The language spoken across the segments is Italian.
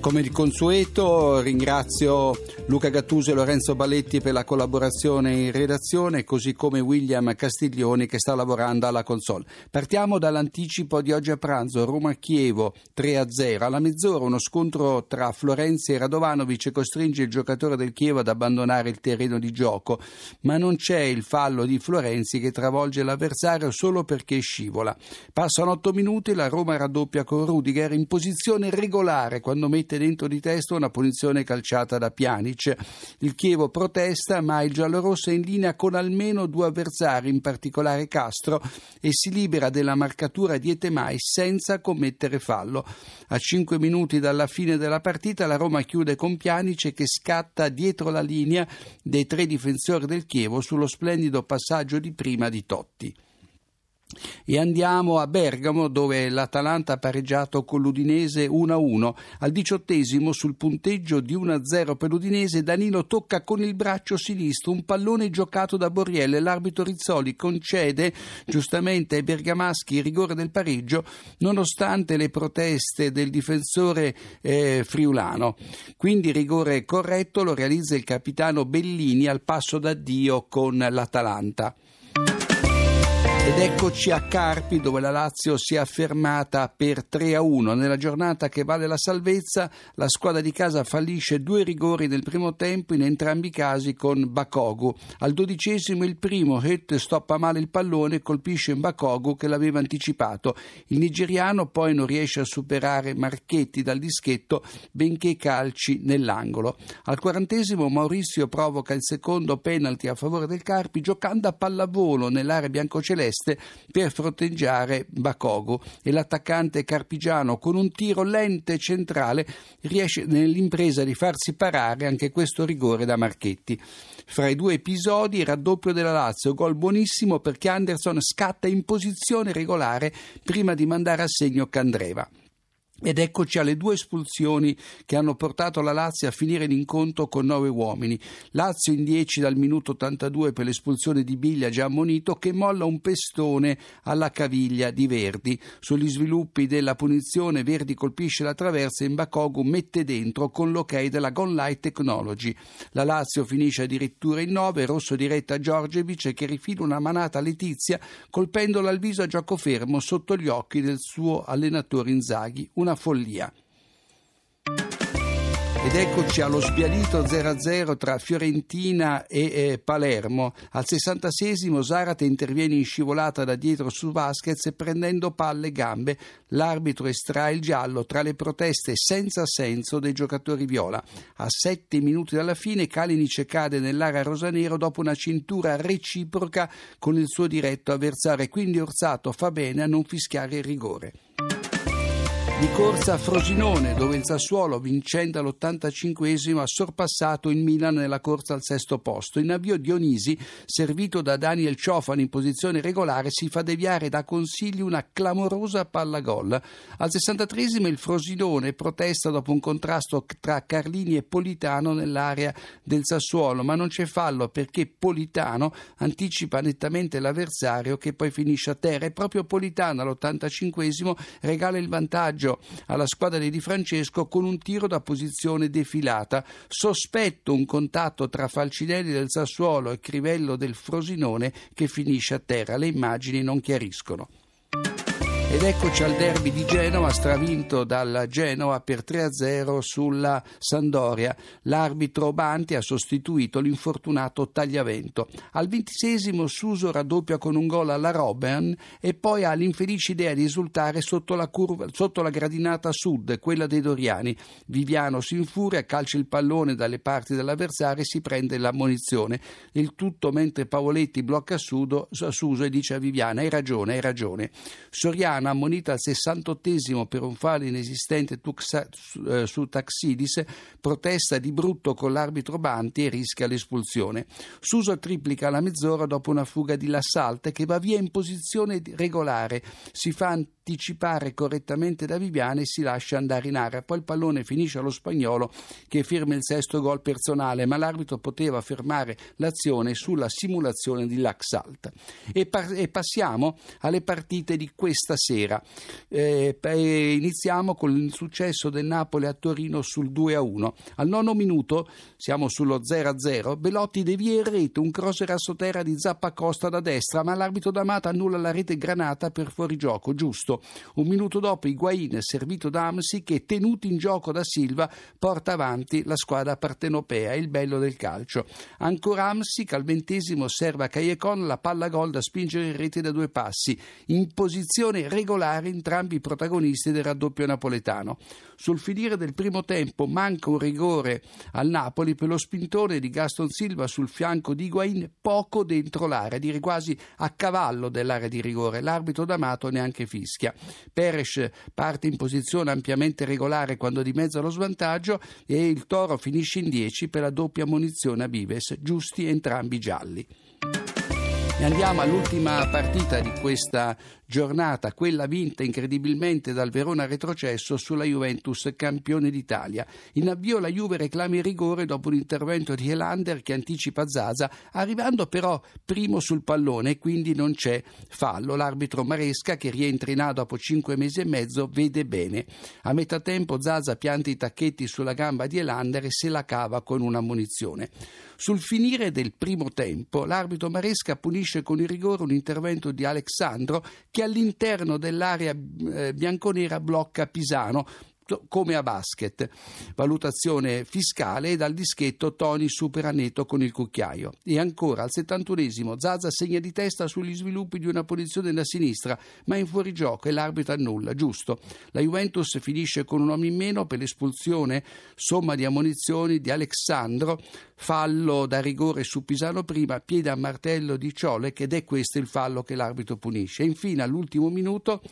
Come di consueto ringrazio Luca Gattuso e Lorenzo Balletti per la collaborazione in redazione, così come William Castiglioni che sta lavorando alla console. Partiamo dall'anticipo di oggi a pranzo, Roma-Chievo 3-0. Alla mezz'ora uno scontro tra Florenzi e Radovanovic costringe il giocatore del Chievo ad abbandonare il terreno di gioco, ma non c'è il fallo di Florenzi che travolge l'avversario solo perché scivola. Passano otto minuti, la Roma raddoppia con Rudiger in posizione regolare quando mette dentro di testa una punizione calciata da Pjanic. Il Chievo protesta, ma il giallorosso è in linea con almeno due avversari, in particolare Castro, e si libera della marcatura di Etemai senza commettere fallo. A cinque minuti dalla fine della partita la Roma chiude con Pjanic che scatta dietro la linea dei tre difensori del Chievo sullo splendido passaggio di prima di Totti. E andiamo a Bergamo dove l'Atalanta ha pareggiato con l'Udinese 1-1. Al diciottesimo sul punteggio di 1-0 per l'Udinese Danilo tocca con il braccio sinistro un pallone giocato da Borrielle. L'arbitro Rizzoli concede giustamente ai bergamaschi il rigore del pareggio nonostante le proteste del difensore eh, friulano. Quindi rigore corretto lo realizza il capitano Bellini al passo d'addio con l'Atalanta. Ed eccoci a Carpi dove la Lazio si è affermata per 3 a 1. Nella giornata che vale la salvezza, la squadra di casa fallisce due rigori nel primo tempo, in entrambi i casi con Bakogu. Al dodicesimo il primo, Het stoppa male il pallone e colpisce Bakogu che l'aveva anticipato. Il nigeriano poi non riesce a superare Marchetti dal dischetto, benché calci nell'angolo. Al quarantesimo Maurizio provoca il secondo penalty a favore del Carpi giocando a pallavolo nell'area biancoceleste Trieste per fronteggiare Bakogo e l'attaccante carpigiano con un tiro lente centrale riesce nell'impresa di farsi parare anche questo rigore da Marchetti. Fra i due episodi raddoppio della Lazio, gol buonissimo perché Anderson scatta in posizione regolare prima di mandare a segno Candreva. Ed eccoci alle due espulsioni che hanno portato la Lazio a finire l'incontro con nove uomini. Lazio in 10 dal minuto 82 per l'espulsione di Biglia già ammonito che molla un pestone alla caviglia di Verdi. Sugli sviluppi della punizione Verdi colpisce la traversa e Mbakogu mette dentro con l'ok della Gone Light Technology. La Lazio finisce addirittura in 9, rosso diretta a Giorgevic che rifila una manata a Letizia colpendola al viso a gioco fermo sotto gli occhi del suo allenatore Inzaghi. Una una follia. Ed eccoci allo sbiadito 0-0 tra Fiorentina e eh, Palermo. Al 66esimo Zarate interviene in scivolata da dietro su Vasquez prendendo palle e gambe. L'arbitro estrae il giallo tra le proteste senza senso dei giocatori viola. A sette minuti dalla fine Kalinic cade nell'area rosanero dopo una cintura reciproca con il suo diretto avversario. Quindi Orsato fa bene a non fischiare il rigore di corsa a Frosinone, dove il Sassuolo, vincendo all'85esimo, ha sorpassato il Milan nella corsa al sesto posto. In avvio Dionisi, servito da Daniel Ciofani in posizione regolare, si fa deviare da consigli una clamorosa palla gol. Al 63esimo il Frosinone protesta dopo un contrasto tra Carlini e Politano nell'area del Sassuolo, ma non c'è fallo perché Politano anticipa nettamente l'avversario che poi finisce a terra e proprio Politano all'85esimo regala il vantaggio vantaggio alla squadra di Di Francesco con un tiro da posizione defilata. Sospetto un contatto tra Falcinelli del Sassuolo e Crivello del Frosinone che finisce a terra. Le immagini non chiariscono. Ed eccoci al derby di Genova, stravinto dal Genova per 3-0 sulla Sandoria. L'arbitro Banti ha sostituito l'infortunato Tagliavento. Al ventisesimo Suso raddoppia con un gol alla Robben e poi ha l'infelice idea di esultare sotto la, curva, sotto la gradinata sud, quella dei Doriani. Viviano si infuria, calcia il pallone dalle parti dell'avversario e si prende l'ammonizione. Il tutto mentre Pavoletti blocca Sudo, Suso e dice a Viviana hai ragione, hai ragione. Soriano Tirana, ammonita al 68 per un fallo inesistente eh, su Taxidis, protesta di brutto con l'arbitro Banti e rischia l'espulsione. Suso triplica la mezz'ora dopo una fuga di Lassalte che va via in posizione regolare, si fa anticipare correttamente da Viviane e si lascia andare in area. Poi il pallone finisce allo spagnolo che firma il sesto gol personale, ma l'arbitro poteva fermare l'azione sulla simulazione di Laxalt. E, par- e passiamo alle partite di questa sera sera. Eh, iniziamo con il successo del Napoli a Torino sul 2-1. Al nono minuto siamo sullo 0-0. Belotti devia in rete un cross rassoterra di Zappacosta da destra, ma l'arbitro D'Amato annulla la rete granata per fuorigioco, giusto. Un minuto dopo Higuain, servito da Amsi, che tenuto in gioco da Silva, porta avanti la squadra partenopea, il bello del calcio. Ancora Amsic al ventesimo serva Callecon la palla gol da spingere in rete da due passi, in posizione regolare entrambi i protagonisti del raddoppio napoletano. Sul finire del primo tempo manca un rigore al Napoli per lo spintone di Gaston Silva sul fianco di Higuain poco dentro l'area, dire quasi a cavallo dell'area di rigore. L'arbitro D'Amato neanche fischia. Peres parte in posizione ampiamente regolare quando dimezza lo svantaggio e il Toro finisce in 10 per la doppia munizione a Vives, giusti entrambi gialli. E andiamo all'ultima partita di questa giornata, quella vinta incredibilmente dal Verona retrocesso sulla Juventus, campione d'Italia. In avvio la Juve reclama il rigore dopo un intervento di Helander che anticipa Zaza, arrivando però primo sul pallone quindi non c'è fallo. L'arbitro Maresca, che rientra in A dopo cinque mesi e mezzo, vede bene. A metà tempo Zaza pianta i tacchetti sulla gamba di Helander e se la cava con una munizione. Sul finire del primo tempo, l'arbitro Maresca punisce con il rigore un intervento di Alexandro che all'interno dell'area eh, bianconera blocca Pisano come a basket. Valutazione fiscale e dal dischetto Tony supera netto con il cucchiaio. E ancora al 71esimo Zaza segna di testa sugli sviluppi di una posizione da sinistra, ma in fuorigioco e l'arbitro annulla, giusto. La Juventus finisce con un uomo in meno per l'espulsione, somma di ammonizioni di Alessandro, fallo da rigore su Pisano prima, piede a martello di Ciolek ed è questo il fallo che l'arbitro punisce. Infine all'ultimo minuto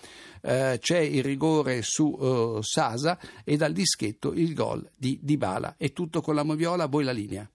eh, c'è il rigore su eh, Sasa e dal dischetto il gol di Dybala. È tutto con la Moviola, voi la linea.